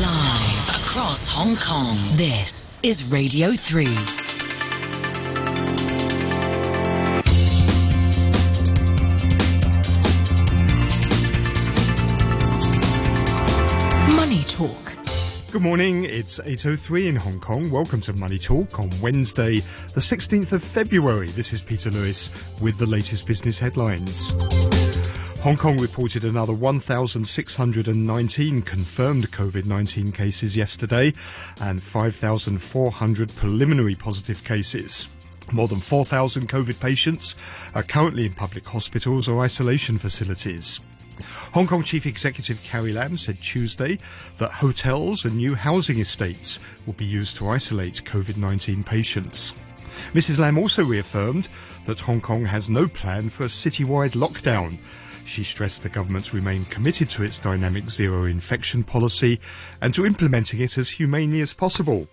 Live across Hong Kong, this is Radio 3. Money Talk. Good morning, it's 8.03 in Hong Kong. Welcome to Money Talk on Wednesday, the 16th of February. This is Peter Lewis with the latest business headlines. Hong Kong reported another 1,619 confirmed COVID-19 cases yesterday and 5,400 preliminary positive cases. More than 4,000 COVID patients are currently in public hospitals or isolation facilities. Hong Kong Chief Executive Carrie Lam said Tuesday that hotels and new housing estates will be used to isolate COVID-19 patients. Mrs Lam also reaffirmed that Hong Kong has no plan for a citywide lockdown. She stressed the government remain committed to its dynamic zero infection policy and to implementing it as humanely as possible.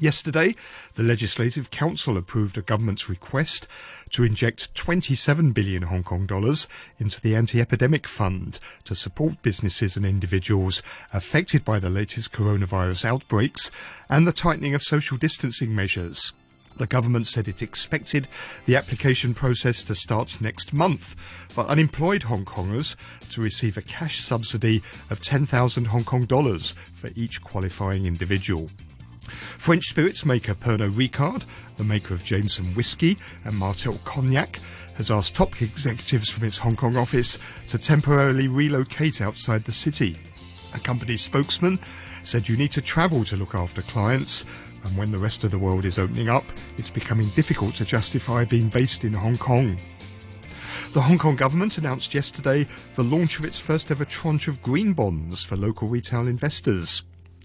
Yesterday, the Legislative Council approved a government's request to inject 27 billion Hong Kong dollars into the anti-epidemic fund to support businesses and individuals affected by the latest coronavirus outbreaks and the tightening of social distancing measures. The government said it expected the application process to start next month for unemployed Hong Kongers to receive a cash subsidy of 10,000 Hong Kong dollars for each qualifying individual. French spirits maker Pernod Ricard, the maker of Jameson Whiskey and Martell Cognac, has asked top executives from its Hong Kong office to temporarily relocate outside the city. A company spokesman said you need to travel to look after clients, and when the rest of the world is opening up, it's becoming difficult to justify being based in Hong Kong. The Hong Kong government announced yesterday the launch of its first ever tranche of green bonds for local retail investors.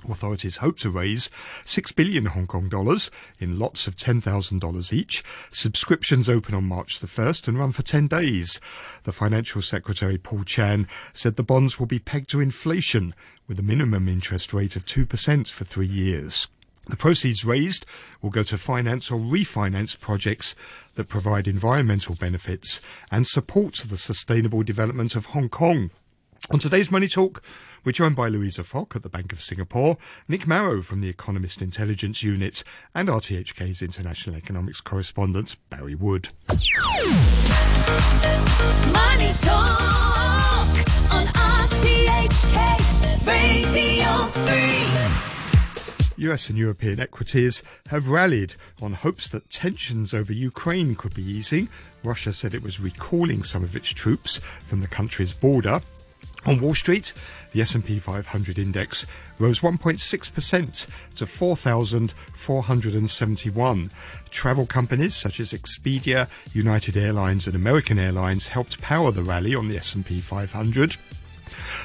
Authorities hope to raise 6 billion Hong Kong dollars in lots of $10,000 each. Subscriptions open on March the 1st and run for 10 days. The Financial Secretary Paul Chan said the bonds will be pegged to inflation with a minimum interest rate of 2% for three years. The proceeds raised will go to finance or refinance projects that provide environmental benefits and support the sustainable development of Hong Kong. On today's Money Talk, we're joined by Louisa Fock at the Bank of Singapore, Nick Marro from the Economist Intelligence Unit, and RTHK's international economics correspondent, Barry Wood. Money Talk on RTHK Radio 3. US and European equities have rallied on hopes that tensions over Ukraine could be easing. Russia said it was recalling some of its troops from the country's border. On Wall Street, the S&P 500 index rose 1.6% to 4,471. Travel companies such as Expedia, United Airlines and American Airlines helped power the rally on the S&P 500.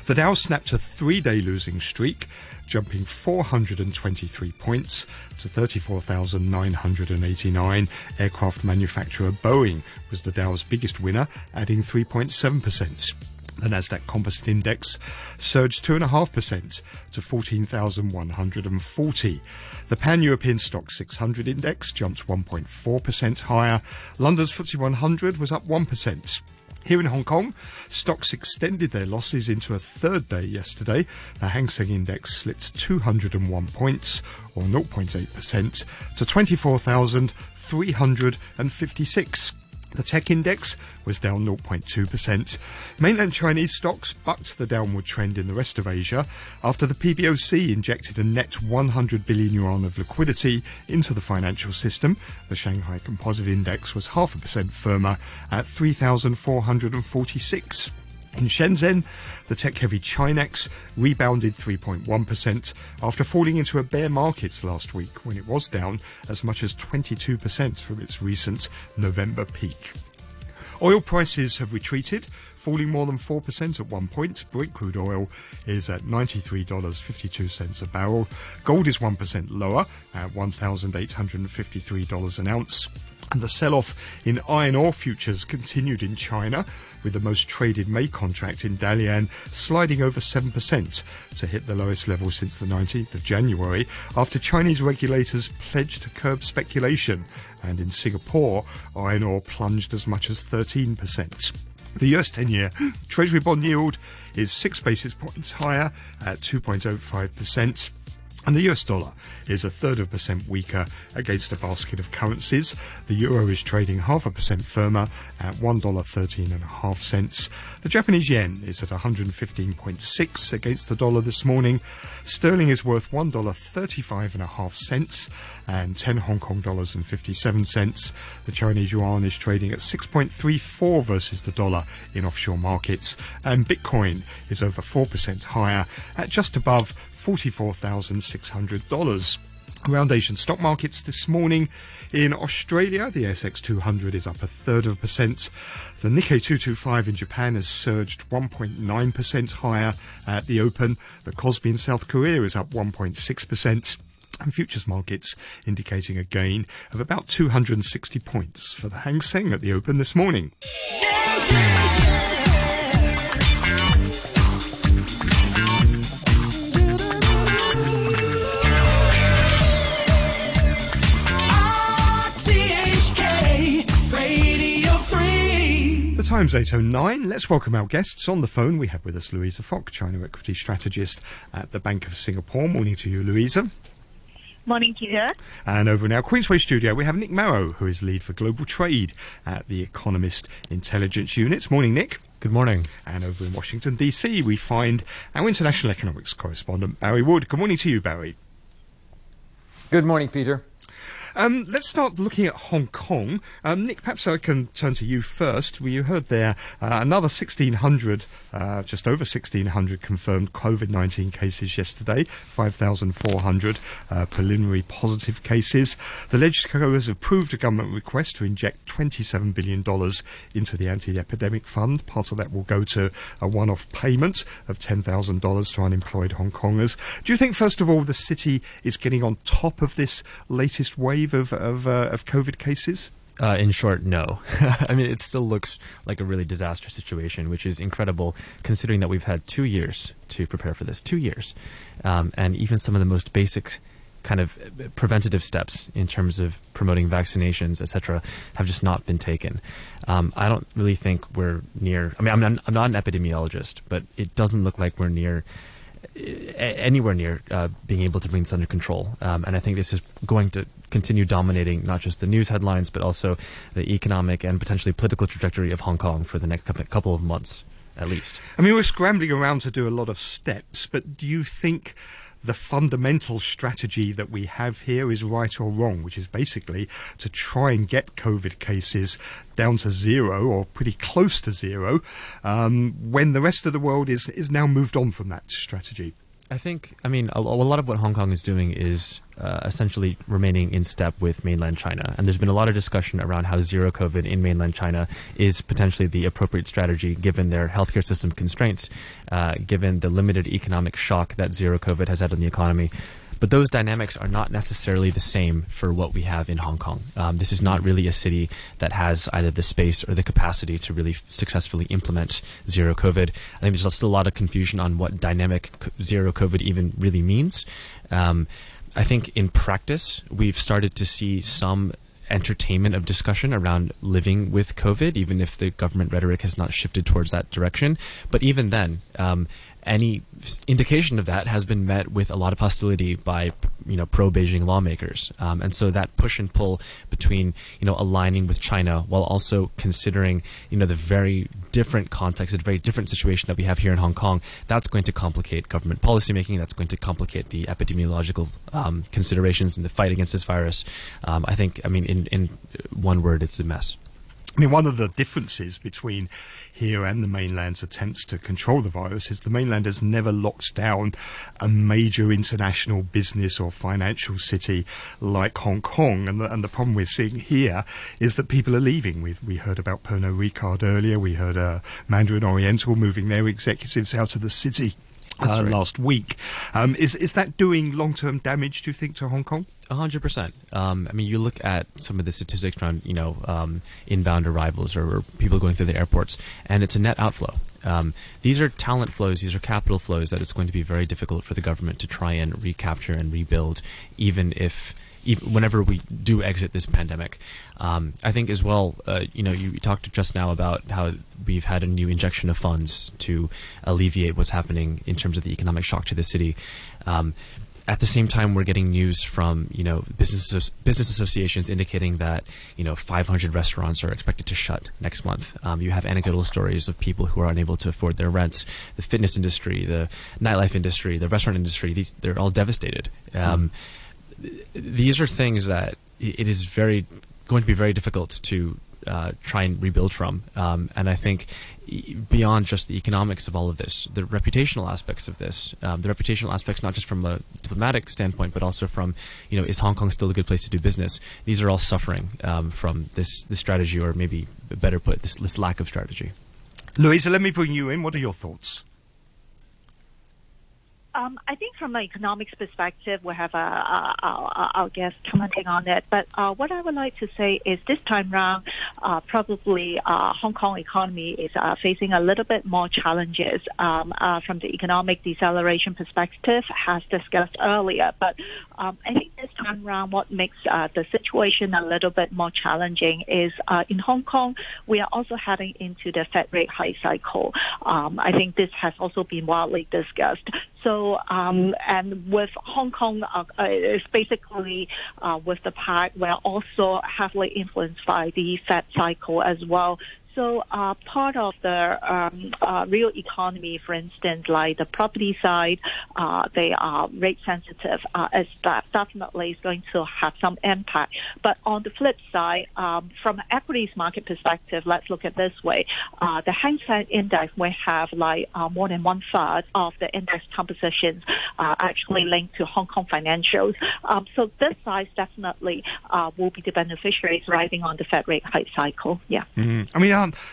The Dow snapped a three-day losing streak, jumping 423 points to 34,989. Aircraft manufacturer Boeing was the Dow's biggest winner, adding 3.7%. The Nasdaq Composite Index surged 2.5% to 14,140. The Pan-European Stoxx 600 Index jumped 1.4% higher. London's FTSE 100 was up 1%. Here in Hong Kong, stocks extended their losses into a third day yesterday. The Hang Seng Index slipped 201 points, or 0.8%, to 24,356. The tech index was down 0.2%. Mainland Chinese stocks bucked the downward trend in the rest of Asia after the PBOC injected a net 100 billion yuan of liquidity into the financial system. The Shanghai Composite Index was half a percent firmer at 3,446. In Shenzhen, the tech-heavy ChiNext rebounded 3.1% after falling into a bear market last week when it was down as much as 22% from its recent November peak. Oil prices have retreated, falling more than 4% at one point. Brent crude oil is at $93.52 a barrel. Gold is 1% lower at $1,853 an ounce. And the sell-off in iron ore futures continued in China, with the most traded May contract in Dalian sliding over 7% to hit the lowest level since the 19th of January after Chinese regulators pledged to curb speculation. And in Singapore, iron ore plunged as much as 13%. The US 10 year Treasury bond yield is six basis points higher at 2.05%. And the US dollar is a third of a percent weaker against a basket of currencies. The euro is trading half a percent firmer at $1.13 and a half cents. The Japanese yen is at 115.6 against the dollar this morning. Sterling is worth $1.35 and a half cents and 10 Hong Kong dollars and 57 cents. The Chinese yuan is trading at 6.34 versus the dollar in offshore markets. And Bitcoin is over 4% higher at just above $44,600. Around Asian stock markets this morning. In Australia, the ASX 200 is up a third of a percent. The Nikkei 225 in Japan has surged 1.9% higher at the open. The Kospi in South Korea is up 1.6%. And futures markets indicating a gain of about 260 points for the Hang Seng at the open this morning. Time's 8.09. Let's welcome our guests. On the phone, we have with us Louisa Fock, China equity strategist at the Bank of Singapore. Morning to you, Louisa. Morning, Peter. And over in our Queensway studio, we have Nick Marro, who is lead for global trade at the Economist Intelligence Unit. Morning, Nick. Good morning. And over in Washington, D.C., we find our international economics correspondent, Barry Wood. Good morning to you, Barry. Good morning, Peter. Um, let's start looking at Hong Kong. Um, Nick, perhaps I can turn to you first. We heard there uh, another 1,600, uh, just over 1,600 confirmed COVID 19 cases yesterday, 5,400 uh, preliminary positive cases. The legislature has approved a government request to inject $27 billion into the anti epidemic fund. Part of that will go to a one off payment of $10,000 to unemployed Hong Kongers. Do you think, first of all, the city is getting on top of this latest wave of, of, uh, of COVID cases? Uh, in short, no. I mean, it still looks like a really disastrous situation, which is incredible considering that we've had two years to prepare for this. Two years. Um, and even some of the most basic kind of preventative steps in terms of promoting vaccinations, etc., have just not been taken. Um, I don't really think we're near. I mean, I'm not, I'm not an epidemiologist, but it doesn't look like we're near anywhere near uh, being able to bring this under control. Um, and I think this is going to continue dominating not just the news headlines, but also the economic and potentially political trajectory of Hong Kong for the next couple- of months, at least. I mean, we're scrambling around to do a lot of steps, but do you think the fundamental strategy that we have here is right or wrong, which is basically to try and get COVID cases down to zero or pretty close to zero um, when the rest of the world is, is now moved on from that strategy? I think, I mean, a, lot of what Hong Kong is doing is uh, essentially remaining in step with mainland China. And there's been a lot of discussion around how zero COVID in mainland China is potentially the appropriate strategy given their healthcare system constraints, uh, given the limited economic shock that zero COVID has had on the economy. But those dynamics are not necessarily the same for what we have in Hong Kong. Um, this is not really a city that has either the space or the capacity to really successfully implement zero COVID. I think there's still a lot of confusion on what dynamic zero COVID even really means. Um, I think in practice, we've started to see some entertainment of discussion around living with COVID, even if the government rhetoric has not shifted towards that direction. But even then, um, any indication of that has been met with a lot of hostility by you know pro Beijing lawmakers, um, and so that push and pull between you know aligning with China while also considering you know the very different context, the very different situation that we have here in Hong Kong, that's going to complicate government policymaking. That's going to complicate the epidemiological um, considerations in the fight against this virus. Um, I think, I mean, in in one word, it's a mess. I mean, one of the differences between here and the mainland's attempts to control the virus is the mainland has never locked down a major international business or financial city like Hong Kong. And the, and the problem we're seeing here is that people are leaving. We've, we heard about Pernod Ricard earlier. We heard uh, Mandarin Oriental moving their executives out of the city. Uh, right. Last week, um, is is that doing long term damage? Do you think to Hong Kong? Hundred percent. Um, I mean, you look at some of the statistics around, you know, um, inbound arrivals or, or people going through the airports, and it's a net outflow. Um, these are talent flows, these are capital flows that it's going to be very difficult for the government to try and recapture and rebuild, even if whenever we do exit this pandemic. Um, I think as well, uh, you know, you talked just now about how we've had a new injection of funds to alleviate what's happening in terms of the economic shock to the city. At the same time, we're getting news from you know business business associations indicating that you know 500 restaurants are expected to shut next month. Um, you have anecdotal stories of people who are unable to afford their rents. The fitness industry, the nightlife industry, the restaurant industry, these they're all devastated. Um, These are things that it is very going to be very difficult to uh, try and rebuild from. Um, and I think beyond just the economics of all of this, the reputational aspects of this, um, the reputational aspects not just from a diplomatic standpoint, but also from, you know, is Hong Kong still a good place to do business? These are all suffering um, from this this strategy, or maybe better put, this, this lack of strategy. Louisa, let me bring you in. What are your thoughts? Um, I think from an economics perspective, we have uh, uh, our, our guest commenting on it. But uh, what I would like to say is this time round, uh, probably uh, Hong Kong economy is uh, facing a little bit more challenges um, from the economic deceleration perspective, as discussed earlier. But um, I think this time round, what makes uh, the situation a little bit more challenging is uh, in Hong Kong, we are also heading into the Fed rate hike cycle. Um, I think this has also been widely discussed. So, um, and with Hong Kong, uh, uh, it's basically uh, with the pact, we're also heavily influenced by the Fed cycle as well. So uh, part of the um, uh, real economy, for instance, like the property side, uh, they are rate sensitive. Uh, that definitely is going to have some impact. But on the flip side, um, from an equities market perspective, let's look at this way: uh, the Hang Seng Index we have like uh, more than one third of the index compositions uh, actually linked to Hong Kong financials. Um, so this side definitely uh, will be the beneficiaries riding on the Fed rate hike cycle. Yeah. I mean,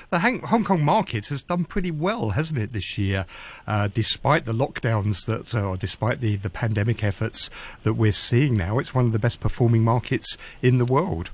the Hong Kong market has done pretty well, hasn't it, this year, uh, despite the lockdowns that, uh, or despite the, the pandemic efforts that we're seeing now. It's one of the best performing markets in the world.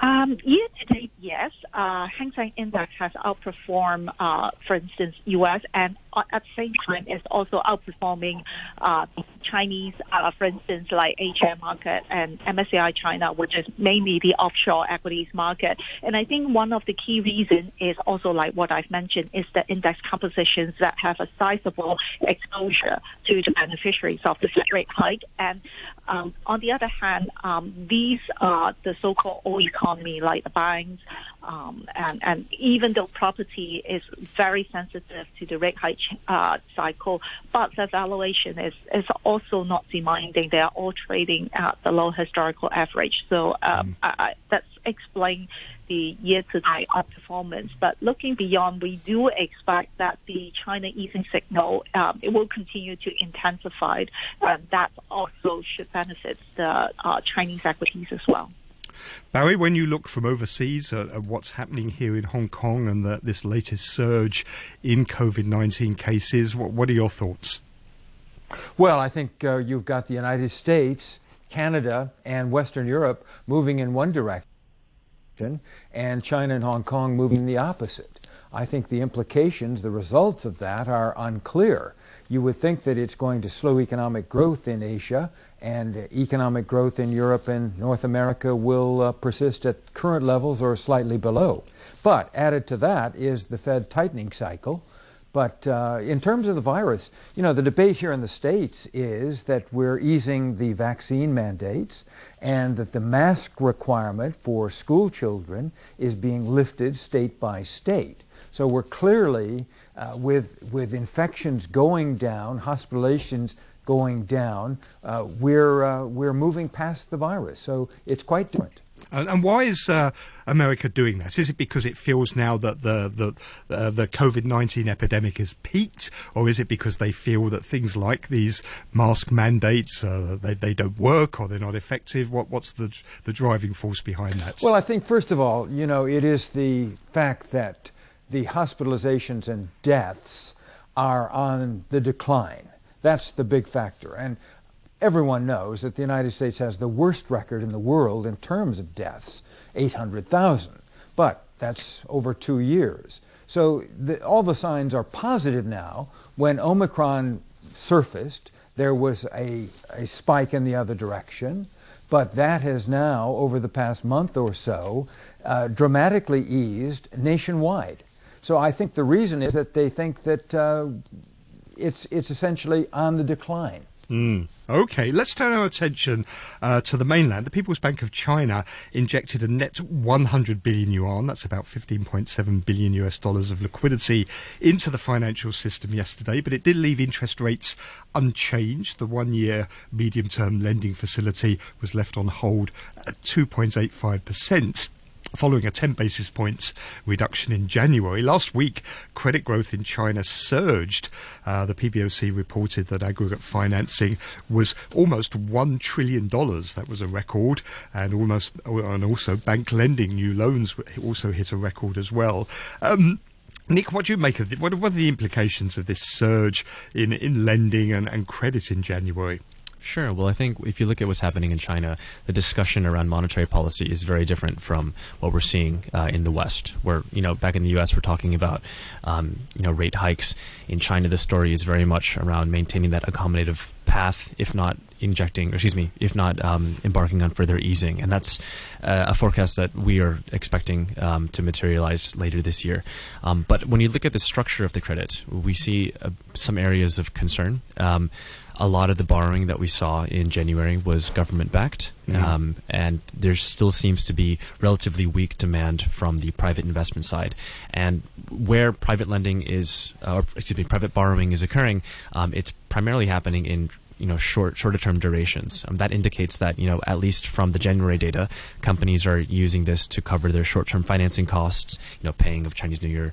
Um, year to date, yes. Uh, Hang Seng Index has outperformed, uh, for instance, U.S. and at the same time is also outperforming uh, Chinese, uh, for instance, like Asia market and MSCI China, which is mainly the offshore equities market. And I think one of the key reasons is also like what I've mentioned is the index compositions that have a sizable exposure to the beneficiaries of the Fed rate hike. And um, on the other hand, um, these are the so-called old economy, like the banks, um, and, and even though property is very sensitive to the rate hike uh, cycle, but the valuation is, is also not demanding. They are all trading at the low historical average. So um, I, I, that's explain the year-to-date outperformance. But looking beyond, we do expect that the China easing signal um, it will continue to intensify, and that also should benefit the uh, Chinese equities as well. Barry, when you look from overseas at, at what's happening here in Hong Kong and the, this latest surge in COVID 19 cases, what, what are your thoughts? Well, I think uh, you've got the United States, Canada, and Western Europe moving in one direction, and China and Hong Kong moving in the opposite. I think the implications, the results of that are unclear. You would think that it's going to slow economic growth in Asia, and economic growth in Europe and North America will uh, persist at current levels or slightly below. But added to that is the Fed tightening cycle. But uh, in terms of the virus, you know, the debate here in the States is that we're easing the vaccine mandates and that the mask requirement for school children is being lifted state by state. So we're clearly, uh, with, with infections going down, hospitalizations going down, uh, we're, uh, we're moving past the virus. So it's quite different. And, and why is uh, America doing that? Is it because it feels now that the the uh, the COVID nineteen epidemic has peaked, or is it because they feel that things like these mask mandates uh, they they don't work or they're not effective? What what's the the driving force behind that? Well, I think first of all, you know, it is the fact that the hospitalizations and deaths are on the decline. That's the big factor. And everyone knows that the United States has the worst record in the world in terms of deaths 800,000. But that's over two years. So the, all the signs are positive now. When Omicron surfaced, there was a, a spike in the other direction. But that has now, over the past month or so, uh, dramatically eased nationwide. So I think the reason is that they think that uh, it's it's essentially on the decline. Mm. Okay, let's turn our attention uh, to the mainland. The People's Bank of China injected a net 100 billion yuan, that's about 15.7 billion US dollars of liquidity into the financial system yesterday, but it did leave interest rates unchanged. The one year medium term lending facility was left on hold at 2.85% following a 10 basis points reduction in January. Last week, credit growth in China surged. Uh, the PBOC reported that aggregate financing was almost $1 trillion. That was a record. And almost, and also bank lending, new loans also hit a record as well. Um, Nick, what do you make of it? What, what are the implications of this surge in, in lending and, and credit in January? Sure. Well, I think if you look at what's happening in China, the discussion around monetary policy is very different from what we're seeing uh, in the West. Where you know, back in the U.S., we're talking about um, you know rate hikes. In China, the story is very much around maintaining that accommodative path, if not injecting, or excuse me, if not um, embarking on further easing, and that's uh, a forecast that we are expecting um, to materialize later this year. Um, but when you look at the structure of the credit, we see uh, some areas of concern. A lot of the borrowing that we saw in January was government backed, mm-hmm. um, and there still seems to be relatively weak demand from the private investment side. And where private lending is, uh, excuse me, private borrowing is occurring, um, it's primarily happening in you know short shorter term durations. Um, that indicates that you know at least from the January data, companies are using this to cover their short term financing costs. You know, paying of Chinese New Year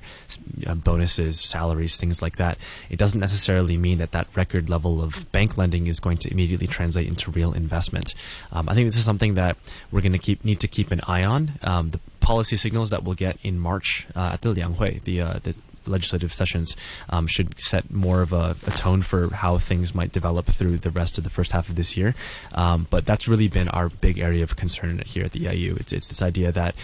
uh, bonuses, salaries, things like that. It doesn't necessarily mean that that record level of bank lending is going to immediately translate into real investment. Um, I think this is something that we're going to keep need to keep an eye on. Um, the policy signals that we'll get in March uh, at the Lianghui, the, uh, the legislative sessions um, should set more of a, a, tone for how things might develop through the rest of the first half of this year. Um, but that's really been our big area of concern here at the EIU. It's, it's this idea that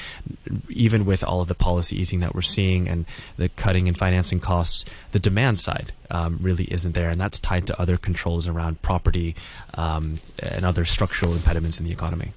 even with all of the policy easing that we're seeing and the cutting and financing costs, the demand side um, really isn't there, and that's tied to other controls around property um, and other structural impediments in the economy.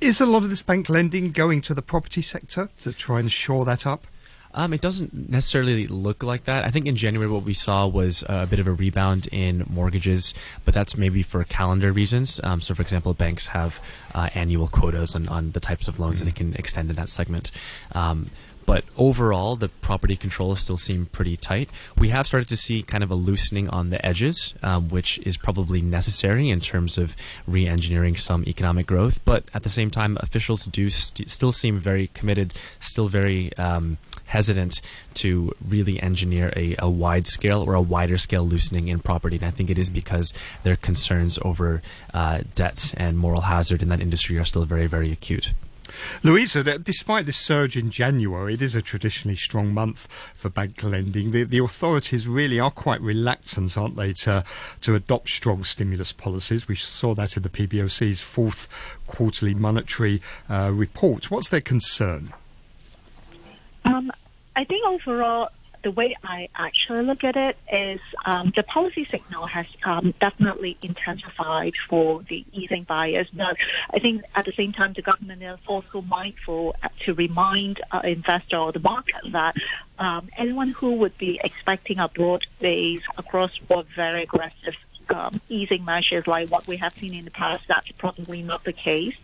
Is a lot of this bank lending going to the property sector to try and shore that up? Um, it doesn't necessarily look like that. I think in January what we saw was a bit of a rebound in mortgages, but that's maybe for calendar reasons. Um, so, for example, banks have uh, annual quotas on, on the types of loans mm-hmm. that they can extend in that segment. Um, but overall, the property controls still seem pretty tight. We have started to see kind of a loosening on the edges, um, which is probably necessary in terms of re engineering some economic growth. But at the same time, officials do st- still seem very committed, still very. Um, hesitant to really engineer a, a wide scale or a wider scale loosening in property. And I think it is because their concerns over uh, debt and moral hazard in that industry are still very, very acute. Louisa, despite this surge in January, it is a traditionally strong month for bank lending. The, the authorities really are quite reluctant, aren't they, to, to adopt strong stimulus policies? We saw that in the PBOC's fourth quarterly monetary uh, report. What's their concern? Um, I think overall, the way I actually look at it is um, the policy signal has um, definitely intensified for the easing bias. But I think at the same time, the government is also mindful to remind uh, investor or the market that um, anyone who would be expecting a broad base across board very aggressive um, easing measures like what we have seen in the past, that's probably not the case.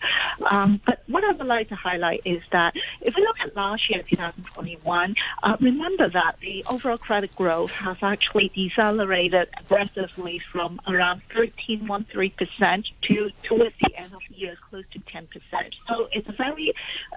Um, but what I would like to highlight is that if we look at last year, 2021, uh, remember that the overall credit growth has actually decelerated aggressively from around 13.13% to towards the end of the year close to 10%. So it's a very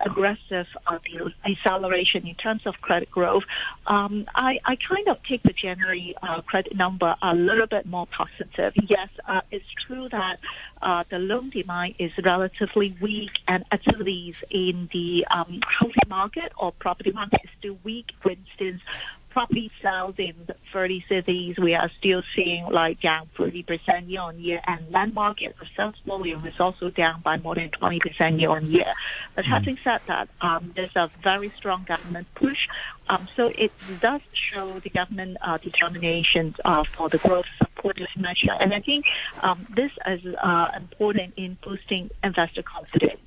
aggressive uh, deceleration in terms of credit growth. Um, I, I kind of take the January uh, credit number a little bit more positive Yes, uh, it's true that uh, the loan demand is relatively weak and activities in the um, housing market or property market is still weak. For instance, property sales in 30 cities, we are still seeing like down 30% year on year, and land market sales volume is also down by more than 20% year on year. But mm having said that, um, there's a very strong government push, um, so it does show the government uh, determination uh, for the growth to mention. And I think um, this is uh, important in boosting investor confidence.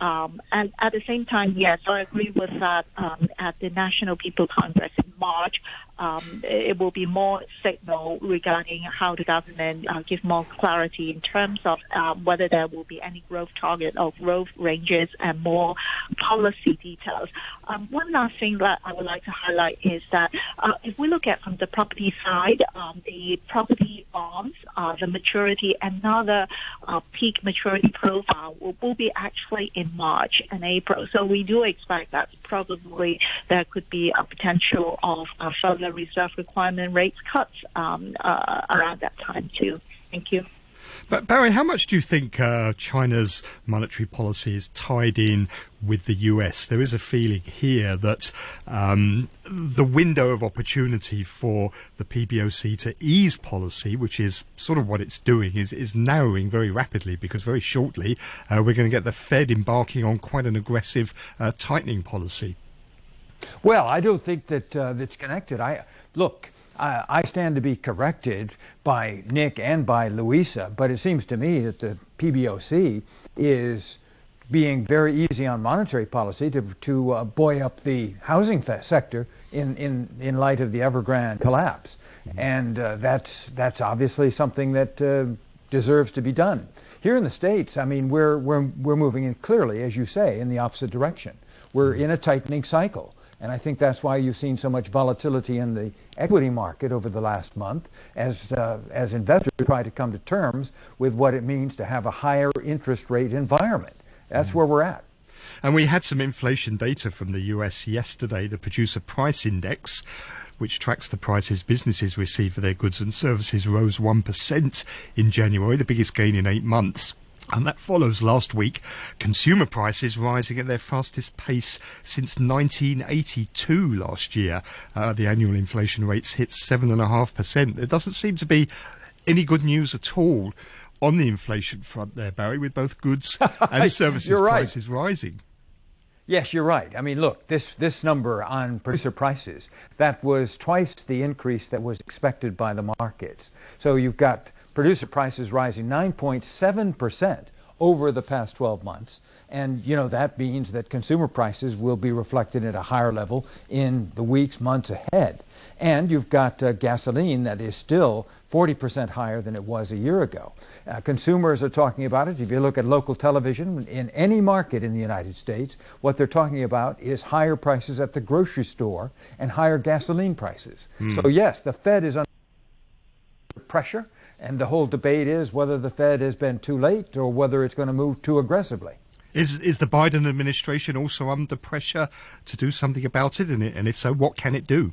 Um, and at the same time, yes, I agree with that. Um, at the National People Congress in March, um, it will be more signal regarding how the government uh, give more clarity in terms of um, whether there will be any growth target or growth ranges and more policy details. Um, one last thing that I would like to highlight is that uh, if we look at from the property side, um, the property bonds, uh, the maturity, another uh, peak maturity profile will, will be actually in March and April. So we do expect that probably there could be a potential of uh, further reserve requirement rates cuts um, uh, around that time too. Thank you. But Barry, how much do you think uh, China's monetary policy is tied in with the US? There is a feeling here that um, the window of opportunity for the PBOC to ease policy, which is sort of what it's doing, is, is narrowing very rapidly because very shortly uh, we're going to get the Fed embarking on quite an aggressive uh, tightening policy. Well, I don't think that uh, that's connected. I look. I, I stand to be corrected by Nick and by Louisa, but it seems to me that the PBOC is being very easy on monetary policy to, to uh, buoy up the housing sector in, in, in light of the Evergrande collapse. And uh, that's, that's obviously something that uh, deserves to be done. Here in the States, I mean, we're, we're, we're moving in clearly, as you say, in the opposite direction. We're in a tightening cycle. And I think that's why you've seen so much volatility in the equity market over the last month as, uh, as investors try to come to terms with what it means to have a higher interest rate environment. That's where we're at. And we had some inflation data from the US yesterday, the producer price index. Which tracks the prices businesses receive for their goods and services rose 1% in January, the biggest gain in eight months. And that follows last week, consumer prices rising at their fastest pace since 1982 last year. Uh, the annual inflation rates hit 7.5%. There doesn't seem to be any good news at all on the inflation front there, Barry, with both goods and services right. prices rising. Yes, you're right. I mean, look, this this number on producer prices that was twice the increase that was expected by the markets. So you've got producer prices rising 9.7 percent over the past 12 months, and you know that means that consumer prices will be reflected at a higher level in the weeks, months ahead. And you've got uh, gasoline that is still 40% higher than it was a year ago. Uh, consumers are talking about it. If you look at local television in any market in the United States, what they're talking about is higher prices at the grocery store and higher gasoline prices. So, yes, the Fed is under pressure, and the whole debate is whether the Fed has been too late or whether it's going to move too aggressively. Is is the Biden administration also under pressure to do something about it? And, and if so, what can it do?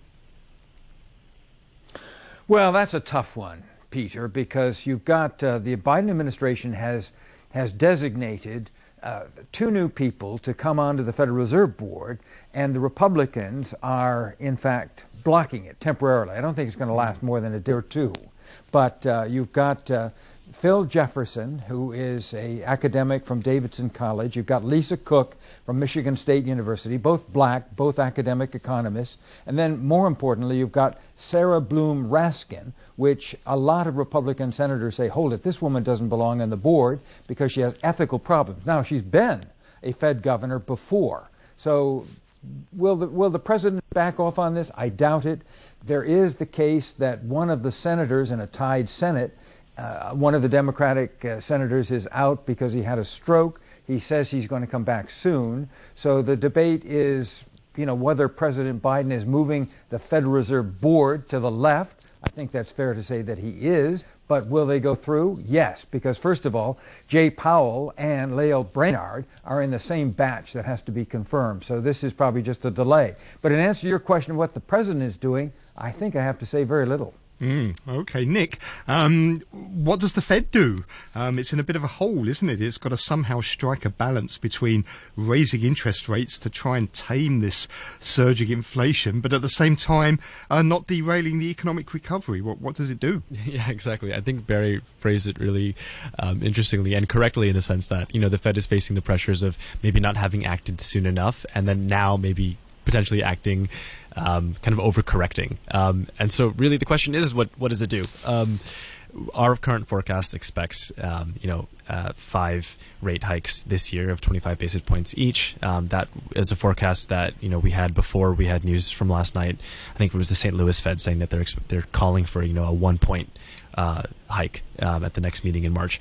Well, that's a tough one, Peter, because you've got uh, the Biden administration has has designated uh, two new people to come onto the Federal Reserve Board, and the Republicans are, in fact, blocking it temporarily. I don't think it's going to last more than a day or two. But uh, you've got uh, Phil Jefferson, who is a academic from Davidson College. You've got Lisa Cook from Michigan State University, both black, both academic economists. And then, more importantly, you've got Sarah Bloom Raskin, which a lot of Republican senators say, hold it, this woman doesn't belong on the board because she has ethical problems. Now, she's been a Fed governor before. So, will the, will the president back off on this? I doubt it. There is the case that one of the senators in a tied Senate uh, one of the Democratic uh, senators is out because he had a stroke. He says he's going to come back soon. So the debate is, you know, whether President Biden is moving the Federal Reserve Board to the left. I think that's fair to say that he is. But will they go through? Yes, because first of all, Jay Powell and Lael Brainard are in the same batch that has to be confirmed. So this is probably just a delay. But in answer to your question of what the president is doing, I think I have to say very little. Mm, okay, Nick. Um, what does the Fed do? Um, it's in a bit of a hole, isn't it? It's got to somehow strike a balance between raising interest rates to try and tame this surging inflation, but at the same time, uh, not derailing the economic recovery. What, what does it do? Yeah, exactly. I think Barry phrased it really um, interestingly and correctly in the sense that you know the Fed is facing the pressures of maybe not having acted soon enough, and then now maybe potentially acting um, kind of overcorrecting. Um, and so, really, the question is, what what does it do? Um, our current forecast expects, um, you know, uh, five rate hikes this year of 25 basis points each. Um, that is a forecast that you know we had before we had news from last night. I think it was the St. Louis Fed saying that they're they're calling for you know a one point uh, hike um, at the next meeting in March.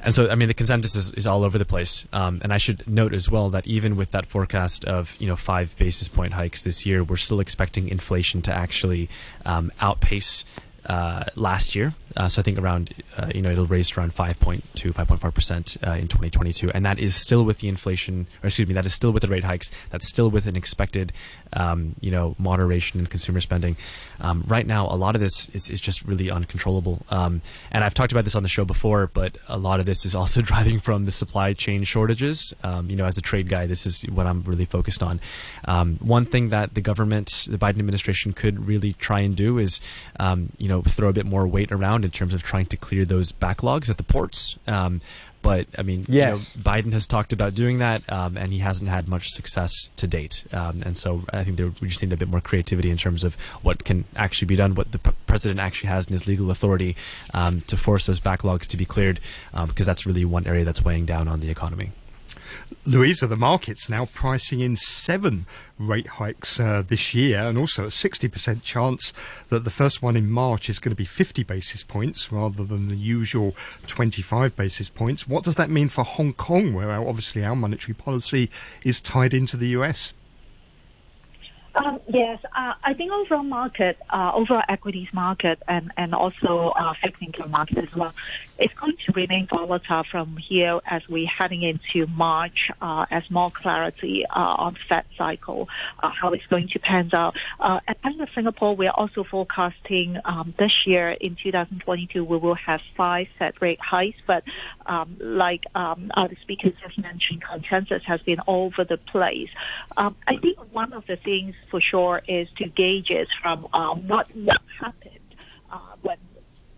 And so, I mean, the consensus is, is all over the place. Um, and I should note as well that even with that forecast of you know five basis point hikes this year, we're still expecting inflation to actually um, outpace uh, last year. Uh, so I think around, uh, you know, it'll raise around 5.2, 5.5% uh, in 2022. And that is still with the inflation, or excuse me, that is still with the rate hikes. That's still with an expected, um, you know, moderation in consumer spending. Um, right now, a lot of this is, is just really uncontrollable. Um, and I've talked about this on the show before, but a lot of this is also driving from the supply chain shortages. Um, you know, as a trade guy, this is what I'm really focused on. Um, one thing that the government, the Biden administration could really try and do is, um, you know, throw a bit more weight around in terms of trying to clear those backlogs at the ports. Um, but I mean, yes. you know, Biden has talked about doing that, um, and he hasn't had much success to date. Um, and so I think there, we just need a bit more creativity in terms of what can actually be done, what the p- president actually has in his legal authority um, to force those backlogs to be cleared, um, because that's really one area that's weighing down on the economy. Louisa, the market's now pricing in seven rate hikes uh, this year, and also a 60% chance that the first one in March is going to be 50 basis points rather than the usual 25 basis points. What does that mean for Hong Kong, where obviously our monetary policy is tied into the US? Um, yes, uh, I think overall market, uh, overall equities market, and and also uh, fixed income market as well, it's going to remain volatile from here as we're heading into March, uh, as more clarity uh, on Fed cycle, uh, how it's going to pan out. At Bank of Singapore, we are also forecasting um, this year in 2022 we will have five Fed rate hikes, but um, like um, other speakers have mentioned, consensus has been all over the place. Um, I think one of the things for sure is to gauge it from um, what what happened uh, when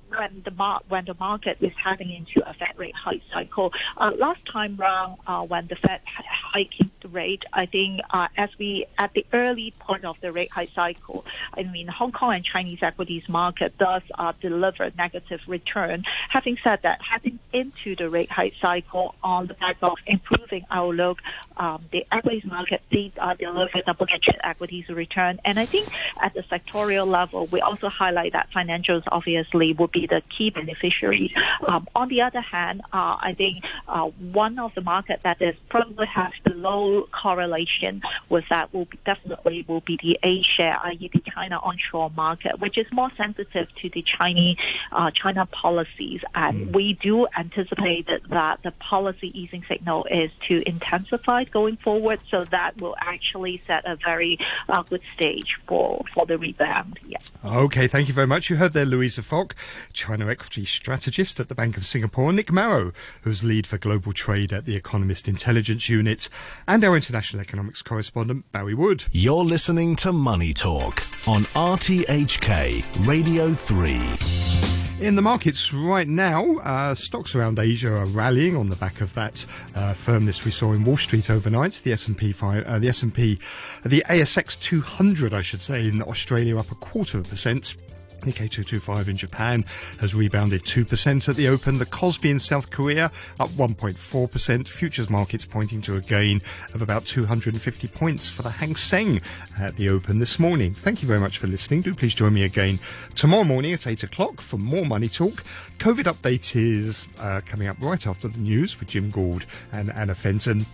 when the mar- when the market is heading into a Fed rate hike cycle. Uh, last time round, uh, when the Fed hiking rate, I think uh, as we at the early part of the rate hike cycle, I mean Hong Kong and Chinese equities market does uh, deliver negative return. Having said that, heading into the rate hike cycle on the back of improving outlook, um, the equities market did uh, deliver double-digit equities return, and I think at the sectorial level, we also highlight that financials obviously will be be the key beneficiaries. Um, on the other hand, uh, I think uh, one of the market that is probably has the low correlation with that will be definitely will be the A share, i.e. the China onshore market, which is more sensitive to the Chinese uh, China policies, and mm. we do anticipate that, that the policy easing signal is to intensify going forward, so that will actually set a very uh, good stage for for the rebound. Yeah. Okay, thank you very much. You heard there, Louisa Fock, China equity strategist at the Bank of Singapore, Nick Marro, who's lead for global trade at the Economist Intelligence Unit, and our international economics correspondent, Barry Wood. You're listening to Money Talk on RTHK Radio 3. In the markets right now, uh, stocks around Asia are rallying on the back of that uh, firmness we saw in Wall Street overnight. The S&P, uh, the S&P, the ASX 200, I should say, in Australia up a quarter of a percent. Nikkei 225 in Japan has rebounded 2% at the open. The Kospi in South Korea up 1.4%. Futures markets pointing to a gain of about 250 points for the Hang Seng at the open this morning. Thank you very much for listening. Do please join me again tomorrow morning at 8 o'clock for more Money Talk. COVID update is uh, coming up right after the news with Jim Gould and Anna Fenton.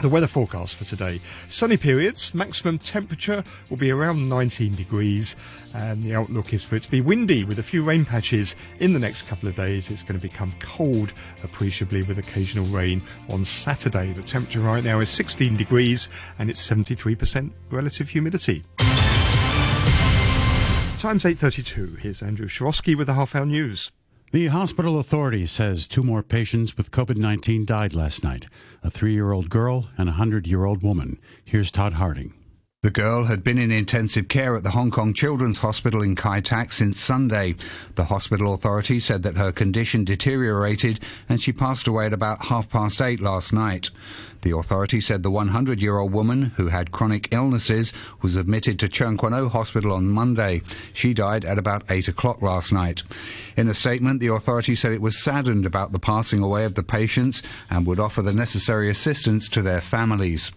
The weather forecast for today. Sunny periods, maximum temperature will be around 19 degrees, and the outlook is for it to be windy with a few rain patches in the next couple of days. It's going to become cold appreciably with occasional rain on Saturday. The temperature right now is 16 degrees and it's 73% relative humidity. Times 8.32. Here's Andrew Shorosky with the Half Hour News. The hospital authority says two more patients with COVID 19 died last night a three year old girl and a 100 year old woman. Here's Todd Harding. The girl had been in intensive care at the Hong Kong Children's Hospital in Kai Tak since Sunday. The hospital authority said that her condition deteriorated and she passed away at about half past eight last night. The authority said the 100 year old woman who had chronic illnesses was admitted to Tseung Kwan O Hospital on Monday. She died at about 8 o'clock last night. In a statement, the authority said it was saddened about the passing away of the patients and would offer the necessary assistance to their families.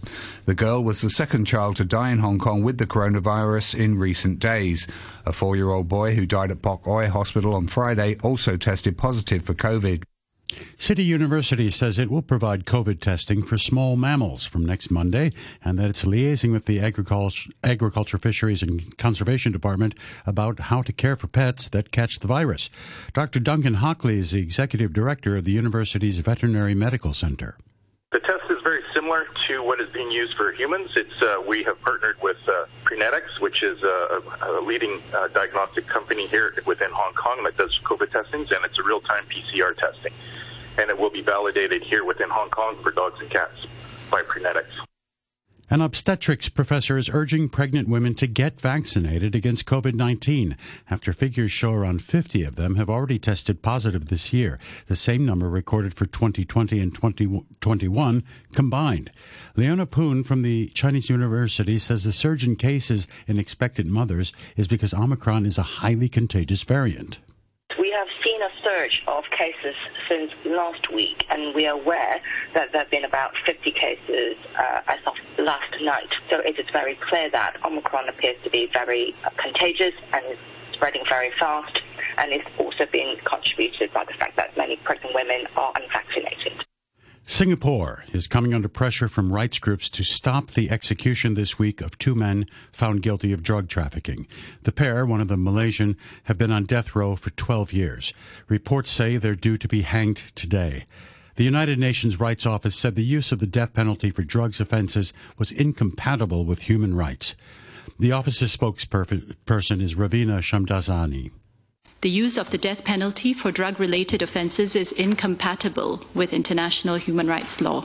The girl was the second child to die in Hong Kong with the coronavirus in recent days. A four year old boy who died at Pok Oi Hospital on Friday also tested positive for COVID. City University says it will provide COVID testing for small mammals from next Monday and that it's liaising with the Agriculture, Agriculture, Fisheries and Conservation Department about how to care for pets that catch the virus. Dr. Duncan Hockley is the executive director of the university's Veterinary Medical Center. The test is very similar to what is being used for humans. It's uh, we have partnered with uh, Prenetics, which is a, a leading uh, diagnostic company here within Hong Kong that does COVID testings, and it's a real-time PCR testing, and it will be validated here within Hong Kong for dogs and cats by Prenetics. An obstetrics professor is urging pregnant women to get vaccinated against COVID 19 after figures show around 50 of them have already tested positive this year, the same number recorded for 2020 and 2021 combined. Leona Poon from the Chinese University says the surge in cases in expectant mothers is because Omicron is a highly contagious variant. We have seen a surge of cases since last week, and we are aware that there have been about 50 cases uh, as of last night. So it is very clear that Omicron appears to be very uh, contagious and is spreading very fast, and it's also being contributed by the fact that many pregnant women are unvaccinated. Singapore is coming under pressure from rights groups to stop the execution this week of two men found guilty of drug trafficking. The pair, one of them Malaysian, have been on death row for 12 years. Reports say they're due to be hanged today. The United Nations Rights Office said the use of the death penalty for drugs offenses was incompatible with human rights. The office's spokesperson is Ravina Shamdasani. The use of the death penalty for drug related offences is incompatible with international human rights law.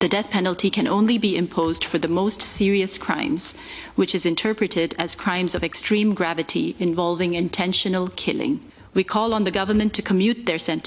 The death penalty can only be imposed for the most serious crimes, which is interpreted as crimes of extreme gravity involving intentional killing. We call on the government to commute their sentence